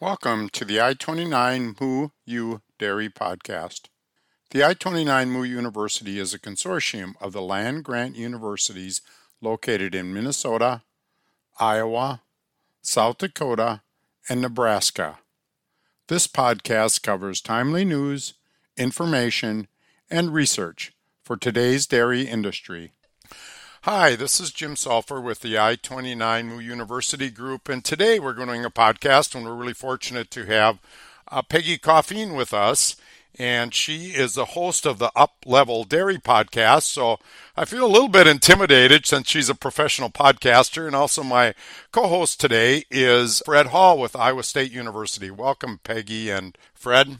Welcome to the I 29 Moo U Dairy Podcast. The I 29 Moo University is a consortium of the land grant universities located in Minnesota, Iowa, South Dakota, and Nebraska. This podcast covers timely news, information, and research for today's dairy industry. Hi, this is Jim Salfer with the I 29 Moo University Group, and today we're doing a podcast, and we're really fortunate to have uh, Peggy Coffeen with us. And she is the host of the Up Level Dairy podcast. So I feel a little bit intimidated since she's a professional podcaster. And also, my co host today is Fred Hall with Iowa State University. Welcome, Peggy and Fred.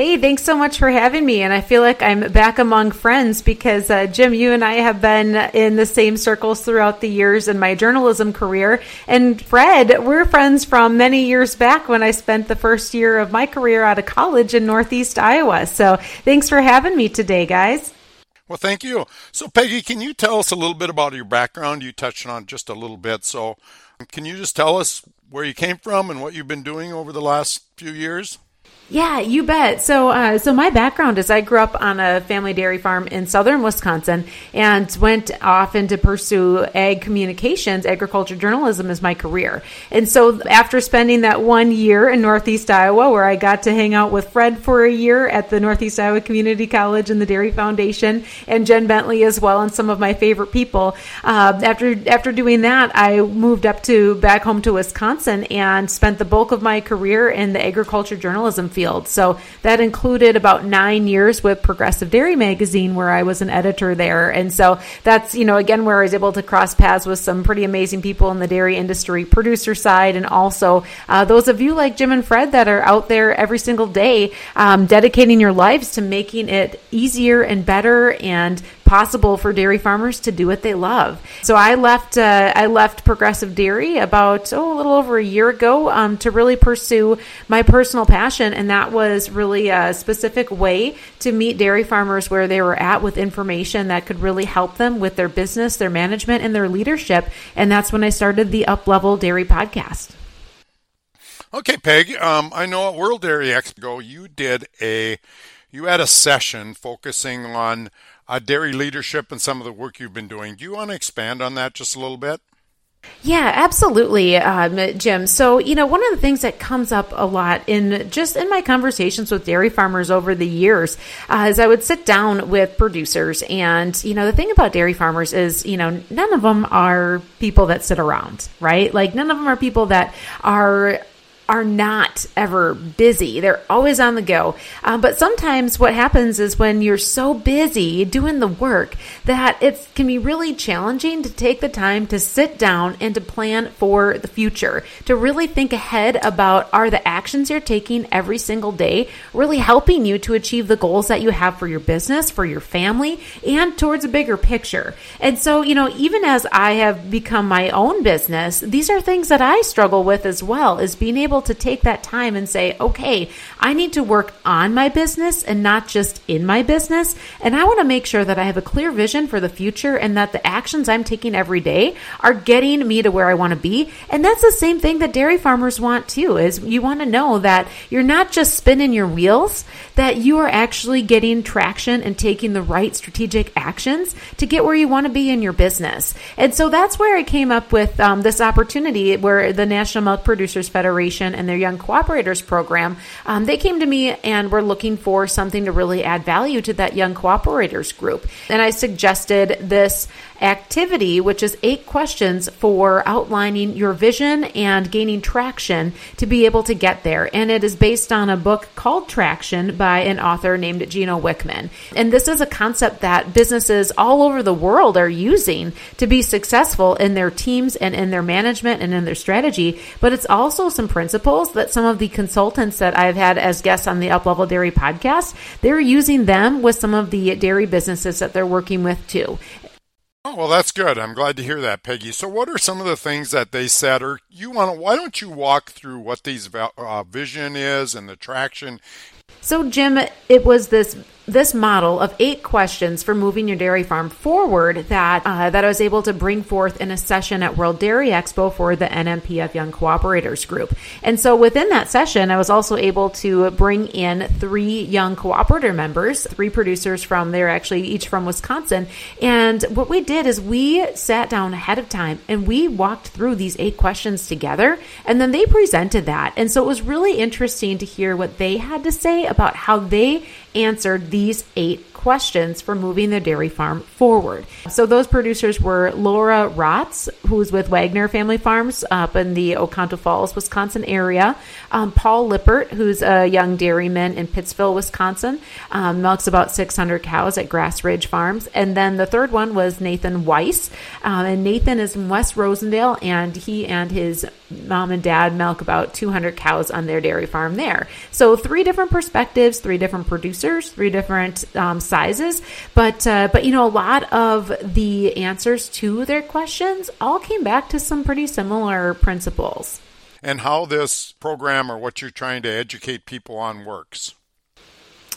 Hey, thanks so much for having me. And I feel like I'm back among friends because, uh, Jim, you and I have been in the same circles throughout the years in my journalism career. And Fred, we're friends from many years back when I spent the first year of my career out of college in Northeast Iowa. So thanks for having me today, guys. Well, thank you. So, Peggy, can you tell us a little bit about your background? You touched on just a little bit. So, can you just tell us where you came from and what you've been doing over the last few years? Yeah, you bet. So, uh, so my background is I grew up on a family dairy farm in southern Wisconsin and went off into pursue ag communications, agriculture journalism as my career. And so, after spending that one year in Northeast Iowa, where I got to hang out with Fred for a year at the Northeast Iowa Community College and the Dairy Foundation, and Jen Bentley as well, and some of my favorite people. Uh, after after doing that, I moved up to back home to Wisconsin and spent the bulk of my career in the agriculture journalism field field. So that included about nine years with Progressive Dairy Magazine, where I was an editor there. And so that's, you know, again, where I was able to cross paths with some pretty amazing people in the dairy industry, producer side, and also uh, those of you like Jim and Fred that are out there every single day um, dedicating your lives to making it easier and better and possible for dairy farmers to do what they love. So I left uh, I left Progressive Dairy about oh a little over a year ago um, to really pursue my personal passion, and that was really a specific way to meet dairy farmers where they were at with information that could really help them with their business, their management, and their leadership. And that's when I started the Uplevel Dairy podcast. Okay, Peg. Um, I know at World Dairy Expo you did a you had a session focusing on uh, dairy leadership and some of the work you've been doing. Do you want to expand on that just a little bit? Yeah, absolutely, um, Jim. So, you know, one of the things that comes up a lot in just in my conversations with dairy farmers over the years uh, is I would sit down with producers, and you know, the thing about dairy farmers is, you know, none of them are people that sit around, right? Like, none of them are people that are are not ever busy. They're always on the go. Um, but sometimes what happens is when you're so busy doing the work that it can be really challenging to take the time to sit down and to plan for the future, to really think ahead about are the actions you're taking every single day really helping you to achieve the goals that you have for your business, for your family, and towards a bigger picture. And so, you know, even as I have become my own business, these are things that I struggle with as well, is being able able to take that time and say, okay, I need to work on my business and not just in my business. And I want to make sure that I have a clear vision for the future and that the actions I'm taking every day are getting me to where I want to be. And that's the same thing that dairy farmers want too, is you want to know that you're not just spinning your wheels, that you are actually getting traction and taking the right strategic actions to get where you want to be in your business. And so that's where I came up with um, this opportunity where the National Milk Producers Federation and their Young Cooperators program, um, they came to me and were looking for something to really add value to that Young Cooperators group. And I suggested this activity, which is eight questions for outlining your vision and gaining traction to be able to get there. And it is based on a book called Traction by an author named Gino Wickman. And this is a concept that businesses all over the world are using to be successful in their teams and in their management and in their strategy. But it's also some principles that some of the consultants that I've had as guests on the Uplevel Dairy podcast, they're using them with some of the dairy businesses that they're working with too. Oh, well, that's good. I'm glad to hear that, Peggy. So, what are some of the things that they said, or you want to? Why don't you walk through what these uh, vision is and the traction? So, Jim, it was this this model of eight questions for moving your dairy farm forward that uh, that I was able to bring forth in a session at World Dairy Expo for the NMPF Young Cooperators Group. And so within that session, I was also able to bring in three young cooperator members, three producers from there, actually each from Wisconsin. And what we did is we sat down ahead of time and we walked through these eight questions together, and then they presented that. And so it was really interesting to hear what they had to say about how they answered these eight questions for moving the dairy farm forward. So those producers were Laura Rotz, who's with Wagner Family Farms up in the Oconto Falls, Wisconsin area. Um, Paul Lippert, who's a young dairyman in Pittsville, Wisconsin, um, milks about 600 cows at Grass Ridge Farms. And then the third one was Nathan Weiss. Um, and Nathan is in West Rosendale, and he and his mom and dad milk about 200 cows on their dairy farm there. So three different perspectives, three different producers, three different um, sizes, but uh, but you know a lot of the answers to their questions all came back to some pretty similar principles. And how this program or what you're trying to educate people on works.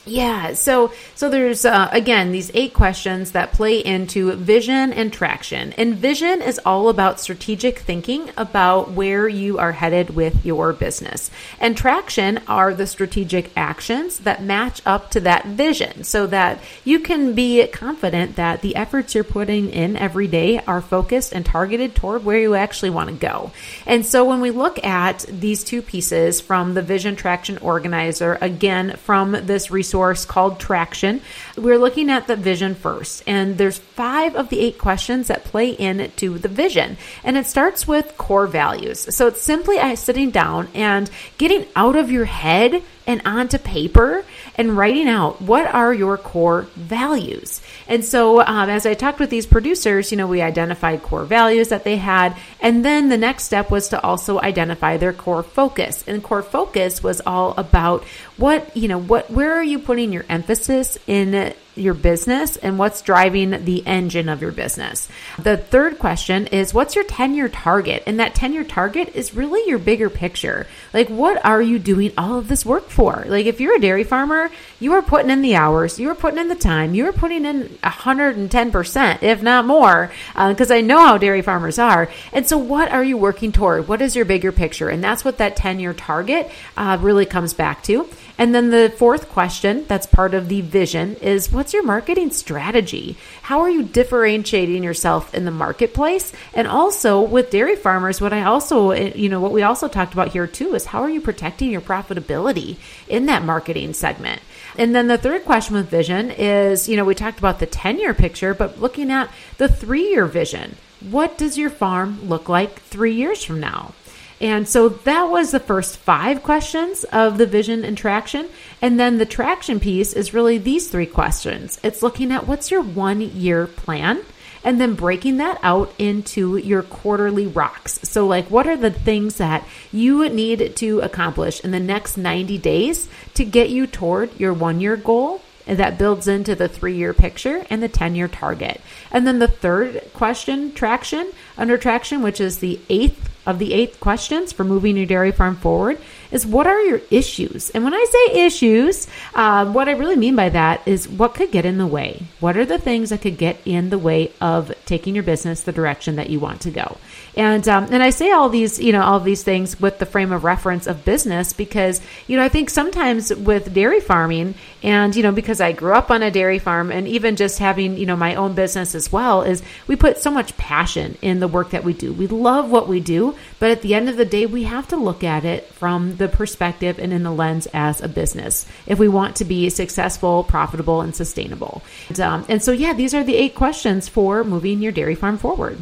Yeah, so so there's uh, again these eight questions that play into vision and traction. And vision is all about strategic thinking about where you are headed with your business. And traction are the strategic actions that match up to that vision so that you can be confident that the efforts you're putting in every day are focused and targeted toward where you actually want to go. And so when we look at these two pieces from the vision traction organizer again from this resource resource called Traction. We're looking at the vision first, and there's five of the eight questions that play into the vision. And it starts with core values. So it's simply uh, sitting down and getting out of your head and onto paper and writing out what are your core values. And so, um, as I talked with these producers, you know, we identified core values that they had. And then the next step was to also identify their core focus. And core focus was all about what, you know, what, where are you putting your emphasis in your business and what's driving the engine of your business. The third question is what's your 10 year target? And that 10 year target is really your bigger picture. Like, what are you doing all of this work for? Like, if you're a dairy farmer, you are putting in the hours, you are putting in the time, you are putting in 110%, if not more, because uh, I know how dairy farmers are. And so, what are you working toward? What is your bigger picture? And that's what that 10 year target uh, really comes back to. And then the fourth question that's part of the vision is what's your marketing strategy? How are you differentiating yourself in the marketplace? And also with dairy farmers, what I also, you know, what we also talked about here too is how are you protecting your profitability in that marketing segment? And then the third question with vision is, you know, we talked about the 10 year picture, but looking at the three year vision. What does your farm look like three years from now? And so that was the first five questions of the vision and traction. And then the traction piece is really these three questions it's looking at what's your one year plan and then breaking that out into your quarterly rocks. So, like, what are the things that you need to accomplish in the next 90 days to get you toward your one year goal? That builds into the three year picture and the 10 year target. And then the third question, traction, under traction, which is the eighth of the eight questions for moving your dairy farm forward is what are your issues? And when I say issues, uh, what I really mean by that is what could get in the way? What are the things that could get in the way of taking your business the direction that you want to go? And um, and I say all these, you know, all these things with the frame of reference of business because, you know, I think sometimes with dairy farming and, you know, because I grew up on a dairy farm and even just having, you know, my own business as well is we put so much passion in the work that we do. We love what we do, but at the end of the day, we have to look at it from the perspective and in the lens as a business if we want to be successful, profitable, and sustainable. And, um, and so, yeah, these are the eight questions for moving your dairy farm forward.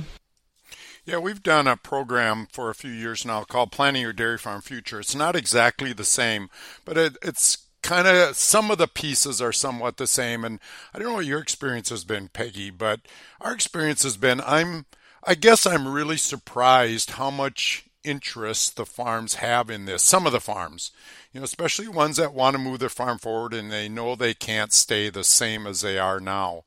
Yeah, we've done a program for a few years now called Planning Your Dairy Farm Future. It's not exactly the same, but it, it's kind of some of the pieces are somewhat the same. And I don't know what your experience has been, Peggy, but our experience has been I'm I guess I'm really surprised how much interest the farms have in this. Some of the farms, you know, especially ones that want to move their farm forward and they know they can't stay the same as they are now.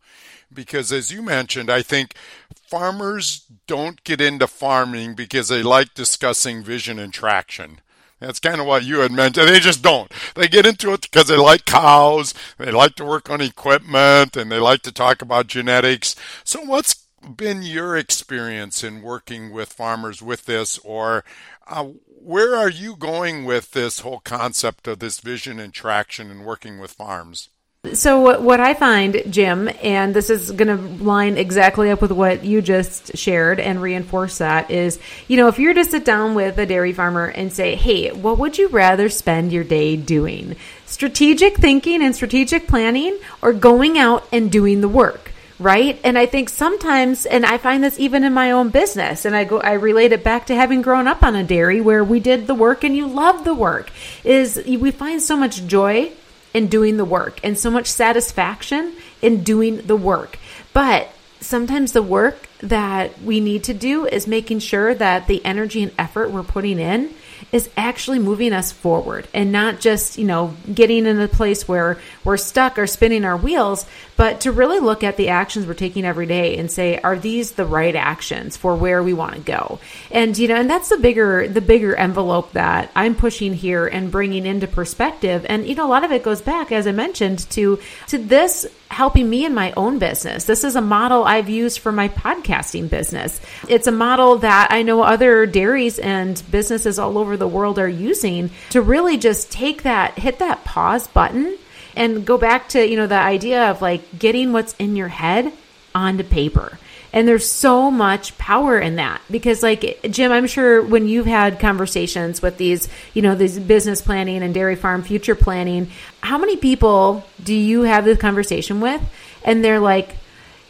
Because as you mentioned, I think farmers don't get into farming because they like discussing vision and traction. That's kind of what you had mentioned. They just don't. They get into it because they like cows, they like to work on equipment, and they like to talk about genetics. So, what's been your experience in working with farmers with this, or uh, where are you going with this whole concept of this vision and traction and working with farms? So what I find, Jim, and this is going to line exactly up with what you just shared and reinforce that is, you know, if you're to sit down with a dairy farmer and say, "Hey, what would you rather spend your day doing? Strategic thinking and strategic planning or going out and doing the work?" Right and i think sometimes and i find this even in my own business and i go i relate it back to having grown up on a dairy where we did the work and you love the work is we find so much joy in doing the work and so much satisfaction in doing the work. But sometimes the work that we need to do is making sure that the energy and effort we're putting in is actually moving us forward and not just, you know, getting in a place where we're stuck or spinning our wheels, but to really look at the actions we're taking every day and say, are these the right actions for where we want to go? And, you know, and that's the bigger, the bigger envelope that I'm pushing here and bringing into perspective. And, you know, a lot of it goes back, as I mentioned, to, to this helping me in my own business. This is a model I've used for my podcasting business. It's a model that I know other dairies and businesses all over the world are using to really just take that, hit that pause button and go back to, you know, the idea of like getting what's in your head onto paper. And there's so much power in that because, like, Jim, I'm sure when you've had conversations with these, you know, these business planning and dairy farm future planning, how many people do you have this conversation with? And they're like,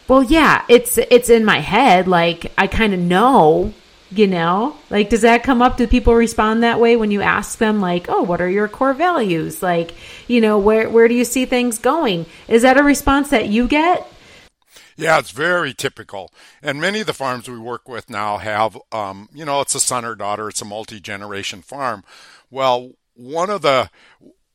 well, yeah, it's, it's in my head. Like, I kind of know, you know? Like does that come up? Do people respond that way when you ask them like oh what are your core values? Like you know where where do you see things going? Is that a response that you get yeah, it's very typical. And many of the farms we work with now have, um, you know, it's a son or daughter, it's a multi generation farm. Well, one of the,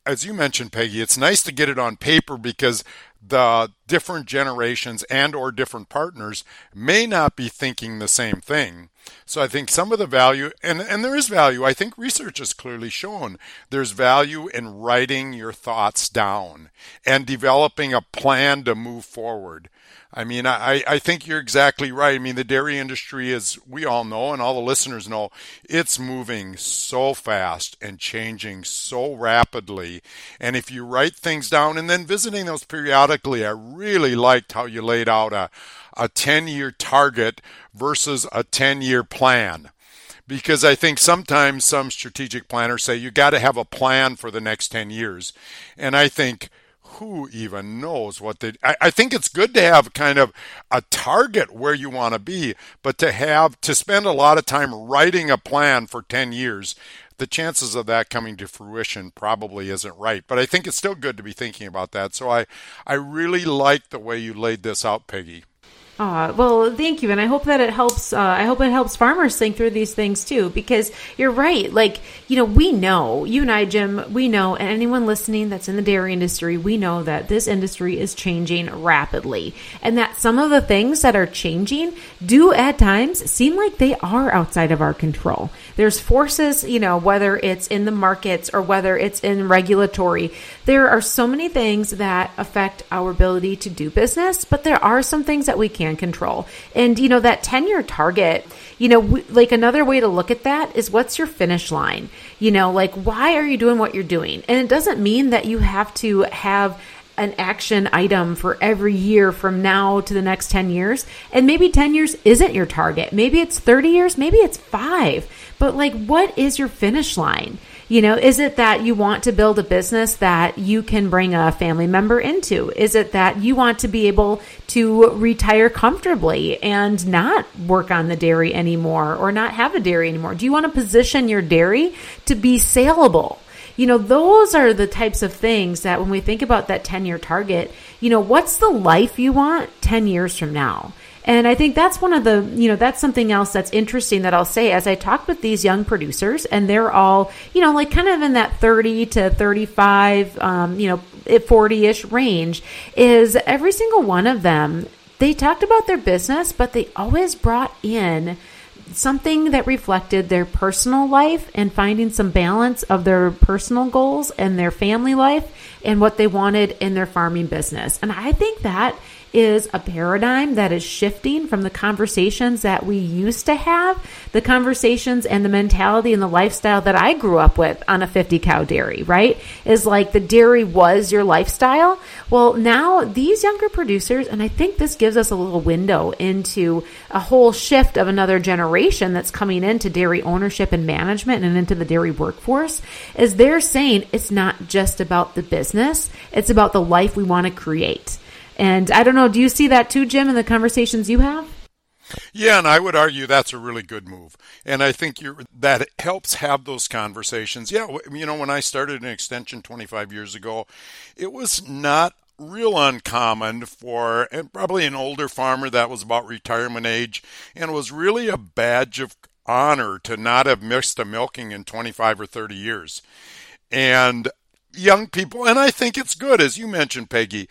as you mentioned, Peggy, it's nice to get it on paper because the different generations and or different partners may not be thinking the same thing. So I think some of the value and and there is value. I think research has clearly shown there's value in writing your thoughts down and developing a plan to move forward. I mean, I, I think you're exactly right. I mean, the dairy industry, as we all know, and all the listeners know, it's moving so fast and changing so rapidly. And if you write things down and then visiting those periodically, I really liked how you laid out a, a 10 year target versus a 10 year plan. Because I think sometimes some strategic planners say you got to have a plan for the next 10 years. And I think who even knows what they I, I think it's good to have kind of a target where you want to be but to have to spend a lot of time writing a plan for 10 years the chances of that coming to fruition probably isn't right. But i think it's still good to be thinking about that. So i i really like the way you laid this out peggy uh, well, thank you, and I hope that it helps. Uh, I hope it helps farmers think through these things too, because you're right. Like you know, we know you and I, Jim. We know, and anyone listening that's in the dairy industry, we know that this industry is changing rapidly, and that some of the things that are changing do at times seem like they are outside of our control. There's forces, you know, whether it's in the markets or whether it's in regulatory. There are so many things that affect our ability to do business, but there are some things that we can't control. And, you know, that 10 year target, you know, like another way to look at that is what's your finish line? You know, like why are you doing what you're doing? And it doesn't mean that you have to have an action item for every year from now to the next 10 years. And maybe 10 years isn't your target. Maybe it's 30 years, maybe it's five. But like, what is your finish line? You know, is it that you want to build a business that you can bring a family member into? Is it that you want to be able to retire comfortably and not work on the dairy anymore or not have a dairy anymore? Do you want to position your dairy to be saleable? You know, those are the types of things that when we think about that 10 year target, you know, what's the life you want 10 years from now? And I think that's one of the, you know, that's something else that's interesting that I'll say as I talk with these young producers, and they're all, you know, like kind of in that 30 to 35, um, you know, 40 ish range, is every single one of them, they talked about their business, but they always brought in something that reflected their personal life and finding some balance of their personal goals and their family life and what they wanted in their farming business. And I think that is a paradigm that is shifting from the conversations that we used to have, the conversations and the mentality and the lifestyle that I grew up with on a 50 cow dairy, right? Is like the dairy was your lifestyle. Well, now these younger producers, and I think this gives us a little window into a whole shift of another generation that's coming into dairy ownership and management and into the dairy workforce, is they're saying it's not just about the business, it's about the life we want to create. And I don't know, do you see that too, Jim, in the conversations you have? Yeah, and I would argue that's a really good move. And I think that helps have those conversations. Yeah, you know, when I started an extension 25 years ago, it was not real uncommon for and probably an older farmer that was about retirement age and was really a badge of honor to not have missed a milking in 25 or 30 years. And young people, and I think it's good, as you mentioned, Peggy.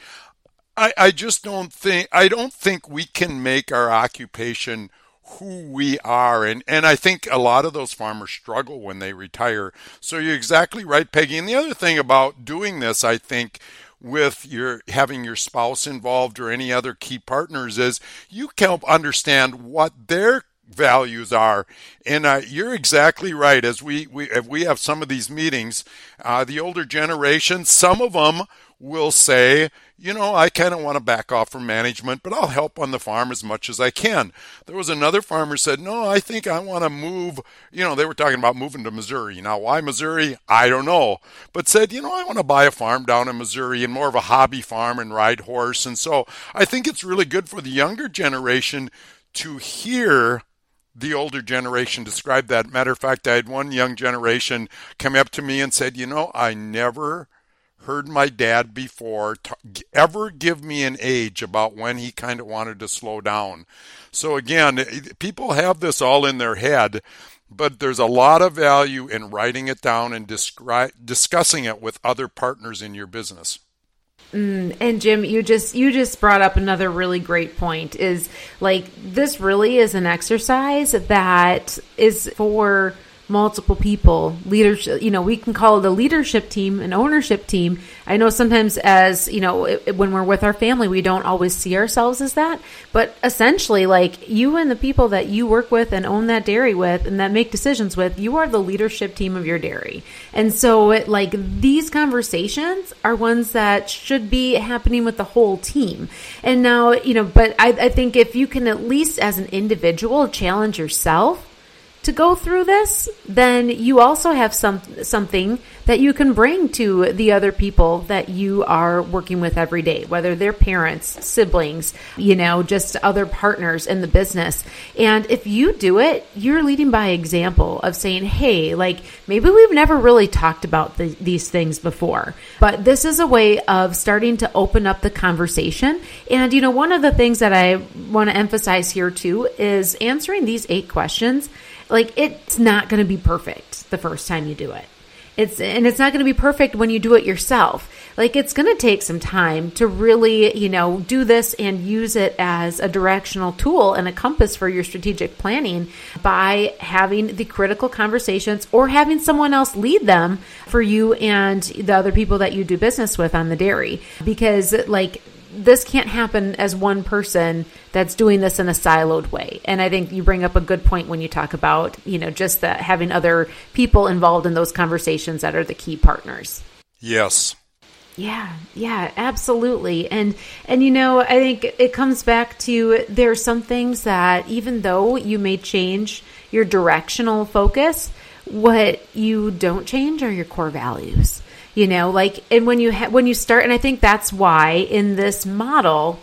I, I just don't think I don't think we can make our occupation who we are and and I think a lot of those farmers struggle when they retire. So you're exactly right, Peggy. And the other thing about doing this, I think with your having your spouse involved or any other key partners is you can help understand what their values are. And uh, you're exactly right. As we, we, if we have some of these meetings, uh, the older generation, some of them will say, you know, I kind of want to back off from management, but I'll help on the farm as much as I can. There was another farmer said, no, I think I want to move. You know, they were talking about moving to Missouri. Now, why Missouri? I don't know. But said, you know, I want to buy a farm down in Missouri and more of a hobby farm and ride horse. And so I think it's really good for the younger generation to hear the older generation describe that. Matter of fact, I had one young generation come up to me and said, you know, I never heard my dad before t- ever give me an age about when he kind of wanted to slow down. So again, people have this all in their head, but there's a lot of value in writing it down and descri- discussing it with other partners in your business. Mm, and Jim, you just you just brought up another really great point. Is like this really is an exercise that is for multiple people. Leadership you know we can call it a leadership team an ownership team. I know sometimes as you know it, when we're with our family we don't always see ourselves as that. But essentially like you and the people that you work with and own that dairy with and that make decisions with you are the leadership team of your dairy. And so it, like these conversations are ones that should be happening with the whole team. And now you know but I, I think if you can at least as an individual challenge yourself to go through this, then you also have some something that you can bring to the other people that you are working with every day, whether they're parents, siblings, you know, just other partners in the business. And if you do it, you're leading by example of saying, "Hey, like maybe we've never really talked about the, these things before, but this is a way of starting to open up the conversation." And you know, one of the things that I want to emphasize here too is answering these eight questions like it's not going to be perfect the first time you do it. It's and it's not going to be perfect when you do it yourself. Like it's going to take some time to really, you know, do this and use it as a directional tool and a compass for your strategic planning by having the critical conversations or having someone else lead them for you and the other people that you do business with on the dairy because like this can't happen as one person that's doing this in a siloed way. And I think you bring up a good point when you talk about, you know, just that having other people involved in those conversations that are the key partners. Yes. Yeah, yeah, absolutely. And and you know, I think it comes back to there's some things that even though you may change your directional focus, what you don't change are your core values you know like and when you ha- when you start and i think that's why in this model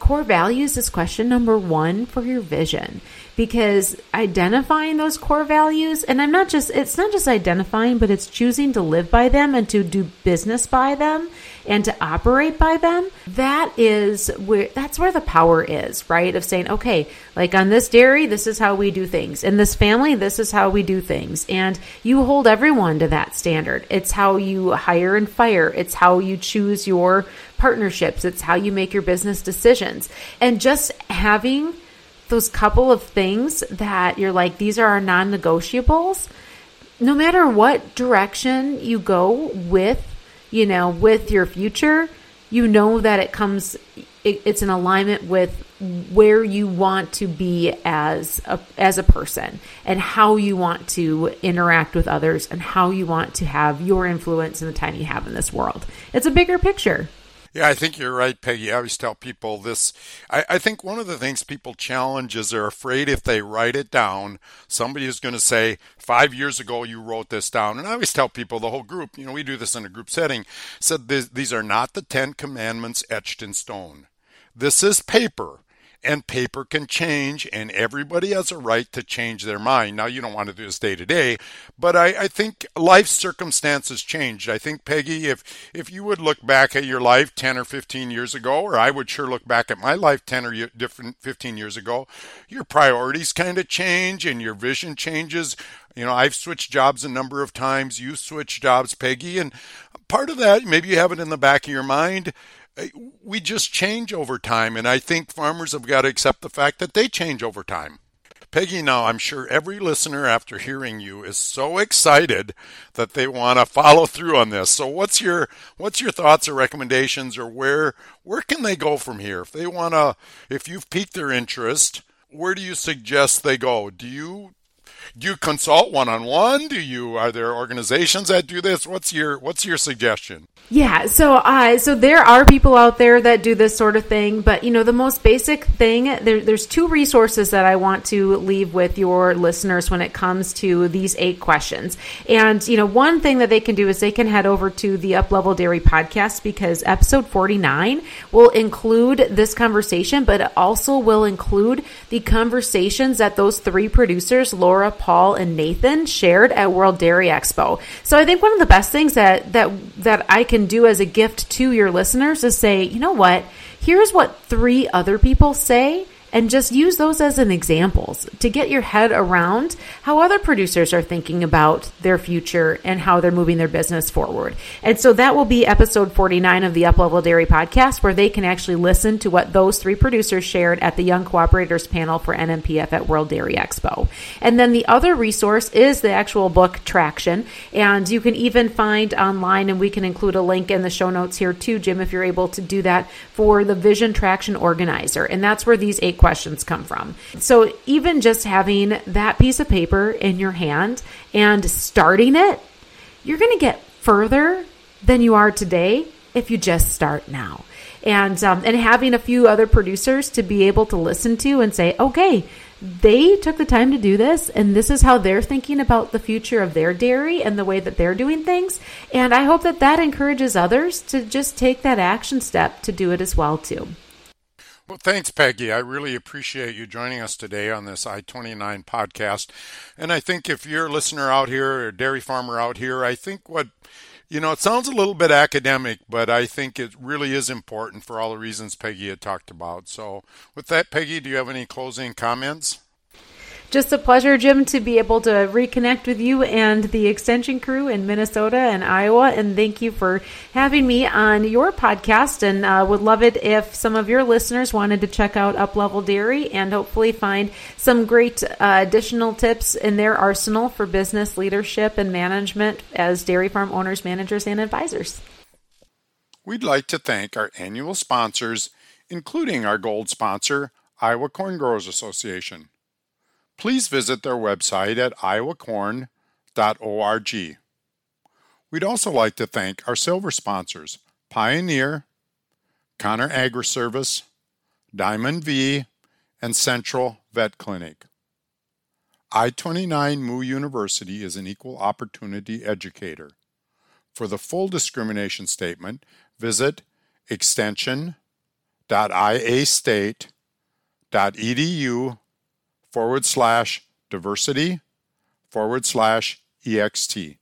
core values is question number 1 for your vision. Because identifying those core values and I'm not just it's not just identifying but it's choosing to live by them and to do business by them and to operate by them that is where that's where the power is right? Of saying okay like on this dairy this is how we do things. In this family this is how we do things. And you hold everyone to that standard. It's how you hire and fire. It's how you choose your partnerships. It's how you make your business decisions. And just having those couple of things that you're like, these are our non negotiables, no matter what direction you go with, you know, with your future, you know that it comes, it, it's in alignment with where you want to be as a, as a person and how you want to interact with others and how you want to have your influence in the time you have in this world. It's a bigger picture. Yeah, I think you're right, Peggy. I always tell people this. I, I, think one of the things people challenge is they're afraid if they write it down, somebody is going to say, five years ago you wrote this down. And I always tell people, the whole group, you know, we do this in a group setting, said these are not the Ten Commandments etched in stone. This is paper and paper can change and everybody has a right to change their mind. Now you don't want to do this day to day but I, I, think life circumstances changed. I think peggy if if you would look back at your life 10 or 15 years ago or i would sure look back at my life 10 or different 15 years ago your priorities kind of change and your vision changes. You know i've switched jobs a number of times. You switched jobs peggy and part of that maybe you have it in the back of your mind Uh, we just change over time. And I think farmers have got to accept the fact that they change over time. Peggy, now I'm sure every listener after hearing you is so excited that they want to follow through on this. So what's your what's your thoughts or recommendations or where where can they go from here? If they want to if you've piqued their interest, where do you suggest they go? Do you do you consult one on one? Do you are there organizations that do this? What's your what's your suggestion? Yeah, so uh, so there are people out there that do this sort of thing, but you know the most basic thing there, there's two resources that I want to leave with your listeners when it comes to these eight questions. And you know one thing that they can do is they can head over to the Uplevel Dairy podcast because episode 49 will include this conversation, but it also will include the conversations that those three producers, Laura, Paul, and Nathan, shared at World Dairy Expo. So I think one of the best things that that that I can do as a gift to your listeners is say, you know what? Here's what three other people say and just use those as an examples to get your head around how other producers are thinking about their future and how they're moving their business forward. And so that will be episode 49 of the Uplevel Dairy podcast where they can actually listen to what those three producers shared at the Young Cooperators panel for NMPF at World Dairy Expo. And then the other resource is the actual book Traction and you can even find online and we can include a link in the show notes here too Jim if you're able to do that for the Vision Traction Organizer. And that's where these eight questions come from. So even just having that piece of paper in your hand and starting it, you're going to get further than you are today if you just start now. And um, and having a few other producers to be able to listen to and say, okay, they took the time to do this and this is how they're thinking about the future of their dairy and the way that they're doing things and i hope that that encourages others to just take that action step to do it as well too well, thanks, Peggy. I really appreciate you joining us today on this I 29 podcast. And I think if you're a listener out here or a dairy farmer out here, I think what, you know, it sounds a little bit academic, but I think it really is important for all the reasons Peggy had talked about. So, with that, Peggy, do you have any closing comments? Just a pleasure, Jim, to be able to reconnect with you and the extension crew in Minnesota and Iowa. And thank you for having me on your podcast. And uh, would love it if some of your listeners wanted to check out Uplevel Dairy and hopefully find some great uh, additional tips in their arsenal for business leadership and management as dairy farm owners, managers, and advisors. We'd like to thank our annual sponsors, including our gold sponsor, Iowa Corn Growers Association please visit their website at iowacorn.org. We'd also like to thank our silver sponsors Pioneer, Connor Agri Service, Diamond V, and Central Vet Clinic. I 29 Moo University is an equal opportunity educator. For the full discrimination statement, visit extension.iastate.edu forward slash diversity forward slash ext.